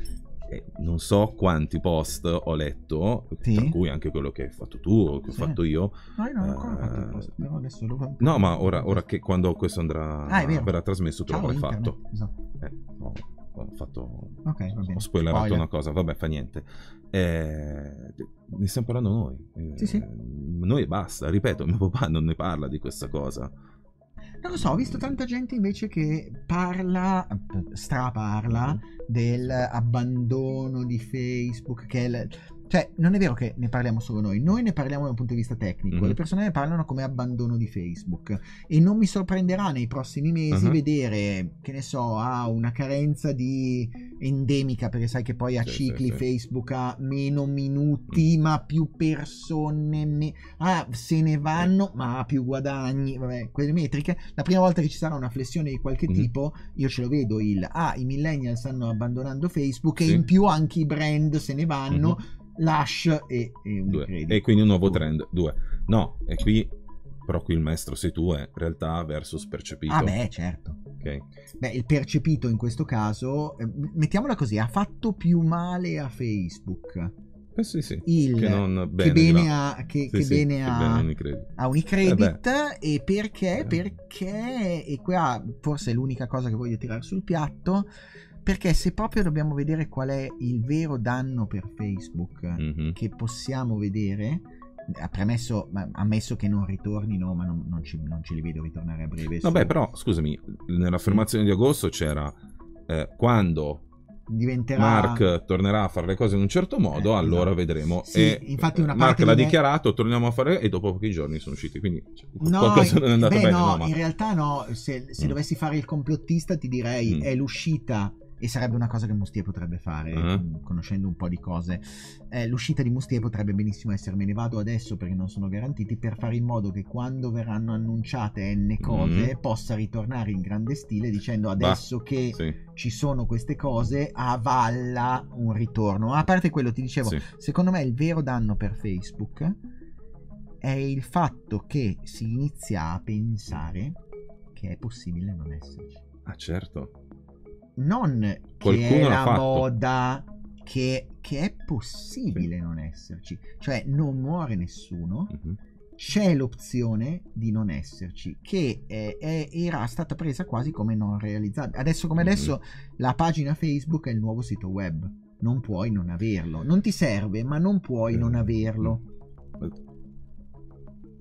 non so quanti post ho letto, Sì. tra cui anche quello che hai fatto tu o che Sì. ho fatto io. No, io non ho ancora Eh, fatto il post, però adesso lo No, ma ora, ora che quando questo andrà Ah, verrà trasmesso tu l'avrai fatto. esatto. Eh, ho, ho fatto Ok, va bene. ho spoilerato Spoiler. una cosa, vabbè, fa niente. Eh, ne stiamo parlando noi. Eh, Sì, sì. Noi e basta, ripeto, mio papà non ne parla di questa cosa. Non lo so, ho visto tanta gente invece che parla, straparla del abbandono di Facebook, che è il- Cioè, non è vero che ne parliamo solo noi, noi ne parliamo da un punto di vista tecnico, Mhm. le persone ne parlano come abbandono di Facebook e non mi sorprenderà nei prossimi mesi Mhm. vedere, che ne so, ha una carenza di endemica, perché sai che poi a Sì, cicli sì. Mm. Facebook ha meno minuti, ma più persone, me- ah, se ne vanno, ma ha più guadagni, vabbè, quelle metriche. La prima volta che ci sarà una flessione di qualche Mhm. tipo, io ce lo vedo il, ah, i millennial stanno abbandonando Facebook e in più anche i brand se ne vanno, Lush e, e. Unicredit. E quindi un nuovo trend. Due. No, e qui, però qui il maestro sei tu, è realtà versus percepito. Ah beh, certo. Ok. Beh, il percepito in questo caso, eh, mettiamola così, ha fatto più male a Facebook. Eh sì, sì. Il, Che non che bene bene, di là. a, che, Sì, che sì, bene che a, bene Unicredit. a Unicredit Eh e perché? Eh. Perché, e qua forse è l'unica cosa che voglio tirare sul piatto, perché se proprio dobbiamo vedere qual è il vero danno per Facebook Mhm. che possiamo vedere, premesso, ammesso che non ritornino, ma non, non ci, non ce li vedo ritornare a breve. su- Vabbè, però, scusami, nell'affermazione di agosto c'era eh, quando diventerà... Mark tornerà a fare le cose in un certo modo, Eh, allora esatto. vedremo. Sì, e infatti una Mark parte l'ha di me- dichiarato, torniamo a fare e dopo pochi giorni sono usciti, quindi cioè, No, qualcosa non è andato beh, bene. no, no, ma- in realtà no, se, se Mm. dovessi fare il complottista ti direi Mm. è l'uscita e sarebbe una cosa che Mustier potrebbe fare, mm, conoscendo un po' di cose. Eh, l'uscita di Mustier potrebbe benissimo essere me ne vado adesso perché non sono garantiti per fare in modo che quando verranno annunciate n cose Mm. possa ritornare in grande stile dicendo adesso che Sì. ci sono queste cose avalla un ritorno. A parte quello ti dicevo, Sì. secondo me il vero danno per Facebook è il fatto che si inizia a pensare che è possibile non esserci. Ah, certo. Non che Qualcuno è l'ha la fatto. moda, che, che è possibile non esserci. Cioè non muore nessuno, Mhm. c'è l'opzione di non esserci, che è- è- era stata presa quasi come non realizzabile. Adesso come Mhm. adesso la pagina Facebook è il nuovo sito web. Non puoi non averlo. Non ti serve, ma non puoi Eh, non averlo.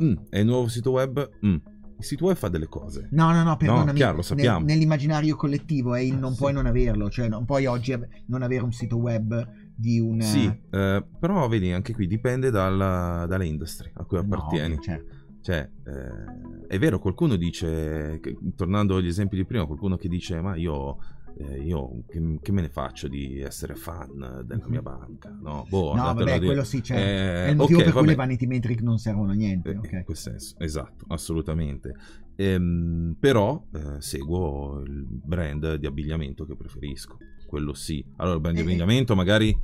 Mm, è il nuovo sito web? Mm. Il sito web fa delle cose. No, no, no, perdonami. chiaro, lo sappiamo. Nel- nell'immaginario collettivo è il Ah, non sì. puoi non averlo, cioè non puoi oggi non avere un sito web di un... Sì, eh, però vedi, anche qui dipende dalla, dalle industrie a cui No, appartieni. certo. Cioè, eh, è vero, qualcuno dice, che- tornando agli esempi di prima, qualcuno che dice, ma io, eh, io che, che me ne faccio di essere fan della mia banca? No, boh, No, vabbè, quello sì, c'è. Eh, è il motivo ok, per cui vabbè. le vanity metric non servono a niente. Eh, ok. In quel senso, esatto, assolutamente. Ehm, però eh, seguo il brand di abbigliamento che preferisco, quello sì. Allora, il brand di Eh, abbigliamento magari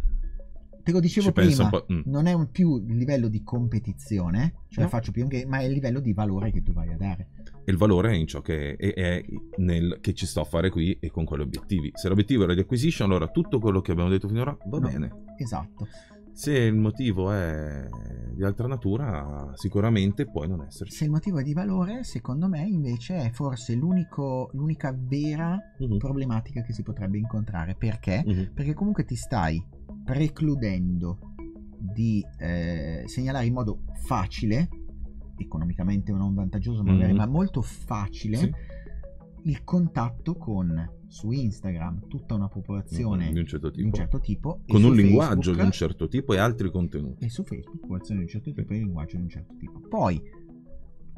te lo dicevo prima, mm. non è un più il livello di competizione, cioè no. faccio più un game, ma è il livello di valore che tu vai a dare. E il valore è in ciò che è, è nel che ci sto a fare qui e con quegli obiettivi. Se l'obiettivo era di acquisition, allora tutto quello che abbiamo detto finora va no, bene. Esatto. Se il motivo è di altra natura, sicuramente puoi non esserci. Se il motivo è di valore, secondo me invece è forse l'unica vera uh-huh. problematica che si potrebbe incontrare. Perché? Uh-huh. Perché comunque ti stai precludendo di eh, segnalare in modo facile, economicamente non vantaggioso magari, uh-huh. ma molto facile, sì. il contatto con su Instagram tutta una popolazione di un certo tipo, un certo tipo con un linguaggio Facebook, di un certo tipo e altri contenuti. E su Facebook popolazione di un certo tipo sì. e linguaggio di un certo tipo. Poi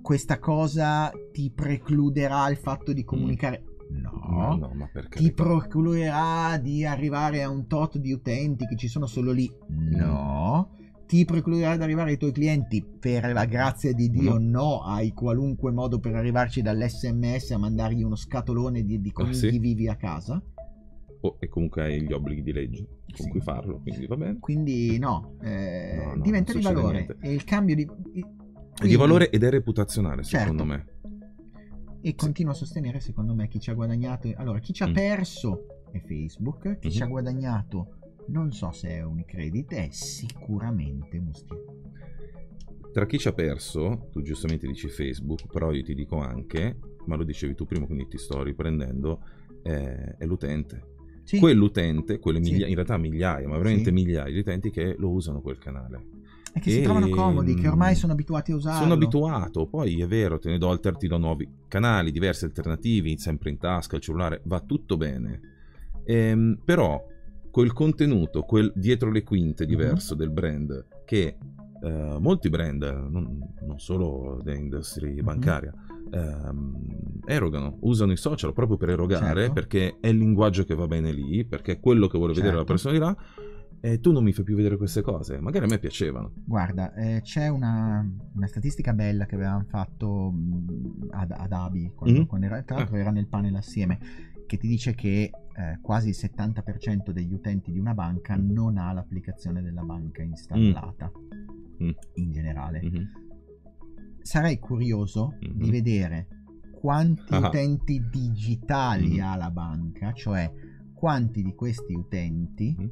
questa cosa ti precluderà il fatto di comunicare. Mm. No, no, ma perché? Ti precluderà di arrivare a un tot di utenti che ci sono solo lì. No. Ti precluderà di arrivare ai tuoi clienti per la grazia di Dio no, no hai qualunque modo per arrivarci dall'sms a mandargli uno scatolone di, di come ah, sì? vivi a casa oh, e comunque hai gli obblighi di legge con sì. cui farlo quindi va bene quindi no, eh, no, no diventa di valore e il cambio di quindi, è di valore ed è reputazionale secondo certo. me e sì. continuo a sostenere secondo me chi ci ha guadagnato allora chi ci ha mm. perso è Facebook chi mm-hmm. ci ha guadagnato non so se è Unicredit, è sicuramente Mustier. Tra chi ci ha perso, tu giustamente dici Facebook, però io ti dico anche, ma lo dicevi tu prima, quindi ti sto riprendendo, è, è l'utente. Sì. Quell'utente, quelle miglia- sì. in realtà migliaia, ma veramente sì. migliaia di utenti che lo usano quel canale. E che e... si trovano comodi, che ormai sono abituati a usarlo. Sono abituato, poi è vero, te ne do, alter, ti do nuovi canali, diversi alternativi, sempre in tasca, il cellulare, va tutto bene. Ehm, però quel contenuto, quel dietro le quinte diverso uh-huh. del brand che uh, molti brand, non, non solo dell'industria uh-huh. bancaria, ehm, erogano, usano i social proprio per erogare certo. perché è il linguaggio che va bene lì, perché è quello che vuole certo. vedere la certo. persona di là. E tu non mi fai più vedere queste cose, magari a me piacevano. Guarda, eh, c'è una, una, statistica bella che avevamo fatto ad, ad Abi quando, mm-hmm. quando era, tra l'altro eh. era nel panel assieme che ti dice che eh, quasi il 70% degli utenti di una banca non ha l'applicazione della banca installata mm. in generale. Mm-hmm. Sarei curioso mm-hmm. di vedere quanti ah. utenti digitali mm-hmm. ha la banca, cioè quanti di questi utenti mm.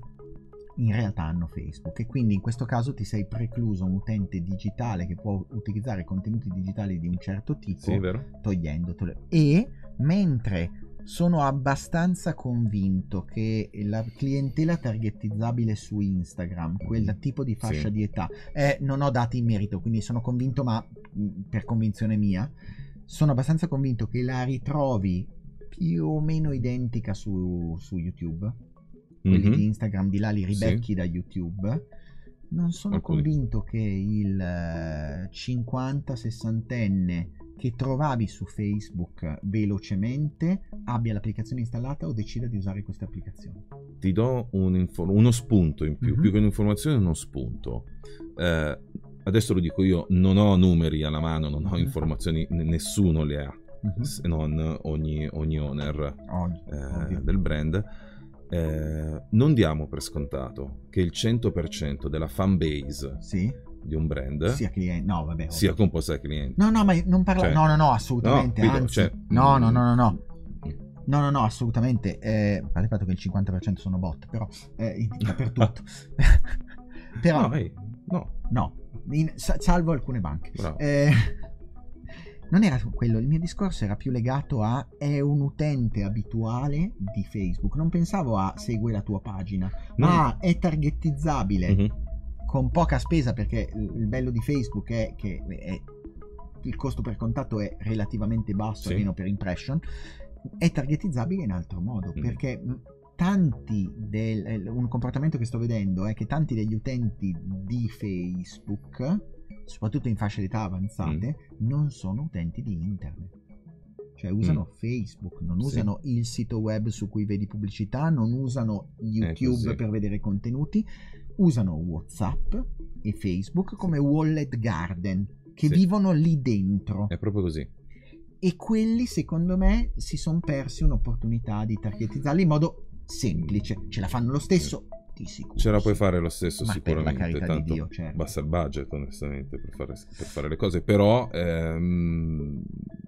In realtà hanno Facebook e quindi in questo caso ti sei precluso un utente digitale che può utilizzare contenuti digitali di un certo tipo sì, togliendotelo e mentre sono abbastanza convinto che la clientela targetizzabile su Instagram, quel tipo di fascia sì. di età, eh, non ho dati in merito, quindi sono convinto, ma per convinzione mia, sono abbastanza convinto che la ritrovi più o meno identica su, su YouTube. Quelli mm-hmm. di Instagram di là li ribecchi sì. da YouTube. Non sono Alcuni. convinto che il 50-60enne che trovavi su Facebook velocemente abbia l'applicazione installata o decida di usare questa applicazione. Ti do un uno spunto in più, mm-hmm. più che un'informazione, uno spunto. Eh, adesso lo dico io, non ho numeri alla mano, non ho mm-hmm. informazioni, nessuno le ha, mm-hmm. se non ogni, ogni owner eh, del brand. Eh, non diamo per scontato che il 100% della fan base sì di un brand sia cliente, no, vabbè, sia composta da clienti. No, no, ma non parla, cioè, no, no, no, assolutamente, no, anzi, cioè, no, no, no, no, no. No, no, no, assolutamente. Eh, a parte il fatto che il 50% sono bot, però eh, dappertutto. però, no, ehi, no. no in, salvo alcune banche. Eh, non era quello, il mio discorso era più legato a è un utente abituale di Facebook. Non pensavo a segue la tua pagina, no. ma è targetizzabile. Mm-hmm con poca spesa perché il bello di Facebook è che è, il costo per contatto è relativamente basso, sì. almeno per impression, è targetizzabile in altro modo mm. perché tanti del, eh, un comportamento che sto vedendo è che tanti degli utenti di Facebook, soprattutto in fasce d'età avanzate, mm. non sono utenti di internet cioè usano mm. Facebook, non usano sì. il sito web su cui vedi pubblicità, non usano YouTube per vedere contenuti, usano WhatsApp e Facebook come wallet garden che sì. vivono lì dentro. È proprio così. E quelli, secondo me, si sono persi un'opportunità di targetizzarli in modo semplice. Ce la fanno lo stesso, Di sicuro. Ce la puoi fare lo stesso Ma sicuramente. carità di Tanto Dio, certo. basta il budget, onestamente, per fare, per fare le cose. Però ehm,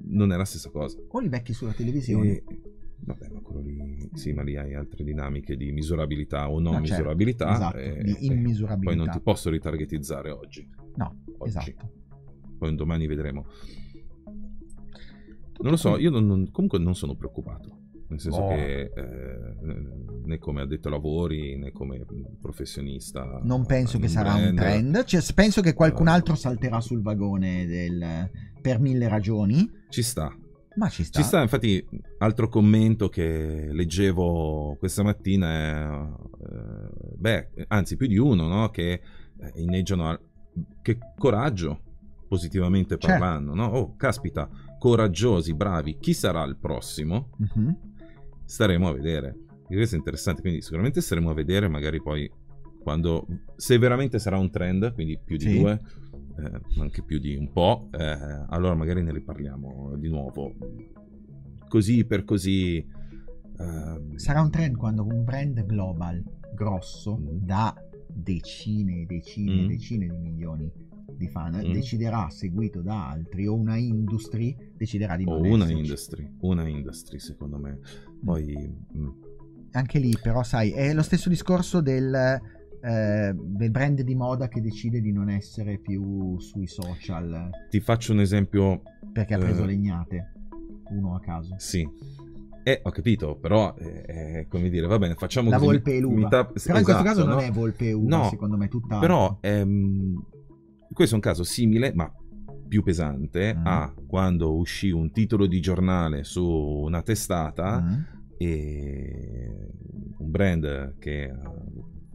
non è la stessa cosa. O li becchi sulla televisione. E- Vabbè, ma quello lì, sì, ma lì hai altre dinamiche di misurabilità o non No, certo, misurabilità. esatto, e- di e immisurabilità. Poi non ti posso ritargetizzare oggi. No, Oggi. esatto. Poi un domani vedremo. Non lo so, io non- non- comunque non sono preoccupato. Nel senso Oh. che eh, né come addetto ai lavori né come professionista. Non penso che sarà un brand. trend. Cioè, penso che qualcun altro salterà sul vagone del... per mille ragioni. Ci sta. Ma ci sta. Ci sta, infatti, altro commento che leggevo questa mattina è, eh, beh, anzi più di uno, no? Che eh, inneggiano a... Che coraggio, positivamente Certo. parlando, no? Oh, caspita, coraggiosi, bravi, chi sarà il prossimo? Mhm. Staremo a vedere. E questo è interessante, quindi sicuramente staremo a vedere, magari poi quando... Se veramente sarà un trend, quindi più di Sì. due, eh, anche più di un po', eh, allora magari ne riparliamo di nuovo. Così per così... ehm, Sarà un trend quando un brand global grosso Mm. da decine e decine e Mm. decine di milioni di fan Mm. deciderà seguito da altri o una industry deciderà di o non una esserci. industry, una industry secondo me. Poi... mm, anche lì però sai è lo stesso discorso del, eh, del brand di moda che decide di non essere più sui social ti faccio un esempio... perché ha preso eh, legnate uno a caso Sì. Eh, ho capito, però eh, è come dire, va bene, facciamo la così. volpe e l'uva ta- però in questo esatto, caso non no? è volpe e uva No, secondo me tutta Però ehm, questo è un caso simile, ma più pesante, Mm. a quando uscì un titolo di giornale su una testata Mm. e un brand che eh,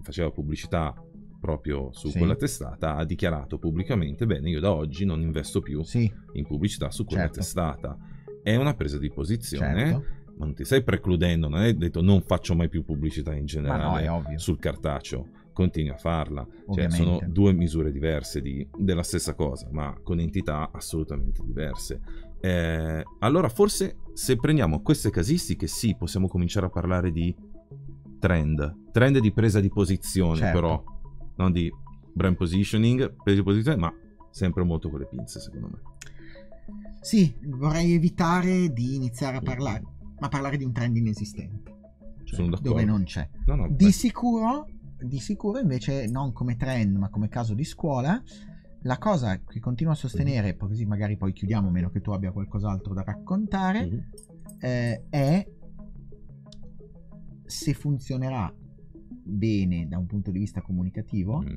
faceva pubblicità proprio su Sì. quella testata ha dichiarato pubblicamente bene io da oggi non investo più sì in pubblicità su quella Certo. testata è una presa di posizione certo ma non ti stai precludendo non hai detto non faccio mai più pubblicità in no generale ovvio. sul cartaceo continui a farla. Cioè, sono due misure diverse di- della stessa cosa ma con entità assolutamente diverse. Eh, allora forse se prendiamo queste casistiche sì possiamo cominciare a parlare di trend. Trend di presa di posizione Certo. però. Non di brand positioning presa di posizione ma sempre molto con le pinze secondo me. Sì, vorrei evitare di iniziare a parlare, ma parlare di un trend inesistente. Cioè, dove non c'è. no no Di sicuro, di sicuro invece non come trend, ma come caso di scuola, la cosa che continuo a sostenere, poi così magari poi chiudiamo, meno che tu abbia qualcos'altro da raccontare, Mhm. eh, è se funzionerà bene da un punto di vista comunicativo, Mm.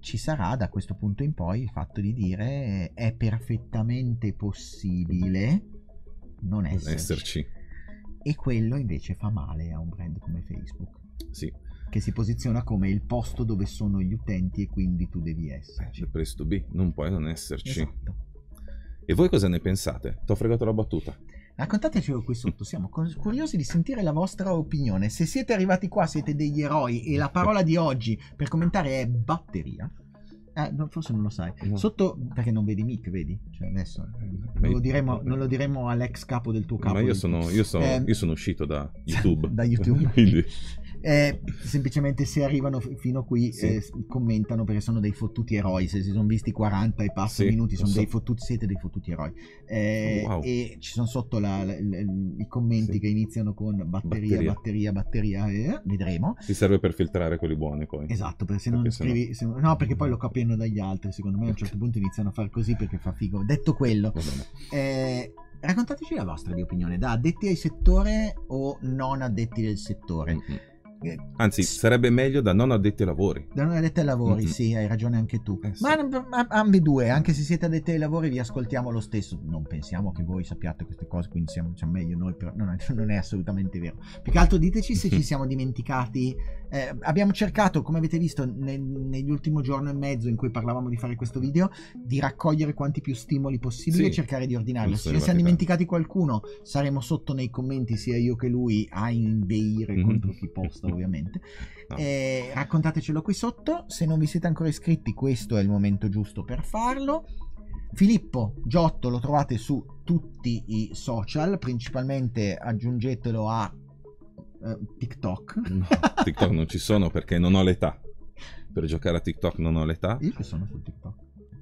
ci sarà da questo punto in poi il fatto di dire eh, è perfettamente possibile non esserci. esserci E quello invece fa male a un brand come Facebook, sì che si posiziona come il posto dove sono gli utenti e quindi tu devi esserci. c'è presto to be non puoi non esserci Esatto. e voi cosa ne pensate? ti ho fregato la battuta Raccontatecelo qui sotto, siamo curiosi di sentire la vostra opinione. Se siete arrivati qua siete degli eroi e la parola di oggi per commentare è batteria. Eh, no, forse non lo sai. No. Sotto, perché non vedi Mick, vedi? Cioè adesso eh, non lo, diremo, non lo diremo all'ex capo del tuo capo. ma io sono, io, sono, Eh, io sono uscito da YouTube da YouTube. quindi Eh, semplicemente se arrivano fino qui Sì. eh, commentano perché sono dei fottuti eroi se si sono visti 40 e passa Sì, minuti sono so. dei fottuti siete dei fottuti eroi Eh, Oh, wow. e ci sono sotto la- la- la- i commenti Sì. che iniziano con batteria batteria Batteria. batteria, eh, vedremo ti serve per filtrare quelli buoni poi esatto perché se non Perché sennò- scrivi se non- no perché poi lo capiano dagli altri secondo me a un certo punto iniziano a far così perché fa figo detto quello eh, raccontateci la vostra di opinione da addetti al settore o non addetti del settore Mhm. Anzi sarebbe meglio da non addetti ai lavori Da non addetti ai lavori, Mhm. sì, hai ragione anche tu. Eh, sì. Ma ambedue, anche se siete addetti ai lavori, vi ascoltiamo lo stesso. Non pensiamo che voi sappiate queste cose, quindi siamo, siamo meglio noi, però non è, non è assolutamente vero. Più che altro diteci se ci siamo dimenticati. eh, abbiamo cercato, come avete visto ne- negli ultimi giorni e mezzo in cui parlavamo di fare questo video, di raccogliere quanti più stimoli possibili Sì. e cercare di ordinarli. Se ci siamo dimenticati qualcuno, saremo sotto nei commenti, sia io che lui, a inveire Mhm. contro chi posta, ovviamente. No. Eh, raccontatecelo qui sotto. Se non vi siete ancora iscritti, questo è il momento giusto per farlo. Filippo Giotto lo trovate su tutti i social, principalmente aggiungetelo a Uh, TikTok? No, TikTok non ci sono perché non ho l'età. Per giocare a TikTok non ho l'età. Io ci sono su TikTok.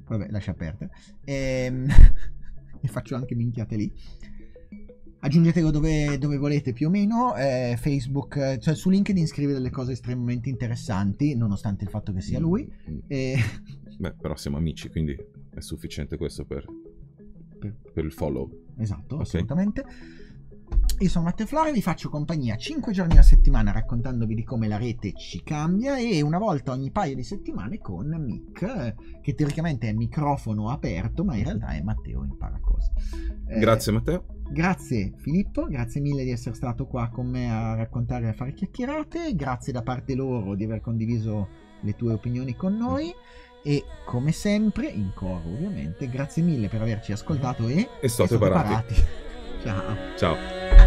Vabbè, lascia perdere. Ehm... e faccio anche minchiate lì. Aggiungetelo dove, dove volete più o meno. Eh, Facebook, cioè su LinkedIn scrive delle cose estremamente interessanti, nonostante il fatto che sia lui. Mm. E... Beh, però siamo amici, quindi è sufficiente questo per, per il follow. Esatto, okay. assolutamente. Io sono Matteo Flora, vi faccio compagnia 5 giorni alla settimana raccontandovi di come la rete ci cambia e una volta ogni paio di settimane con Mick, che teoricamente è microfono aperto, ma in realtà è Matteo impara cose. Eh, grazie Matteo. Grazie Filippo, grazie mille di essere stato qua con me a raccontare e a fare chiacchierate, grazie da parte loro di aver condiviso le tue opinioni con noi. E come sempre, in coro ovviamente, grazie mille per averci ascoltato e, e state preparati. preparati. Ciao. Ciao.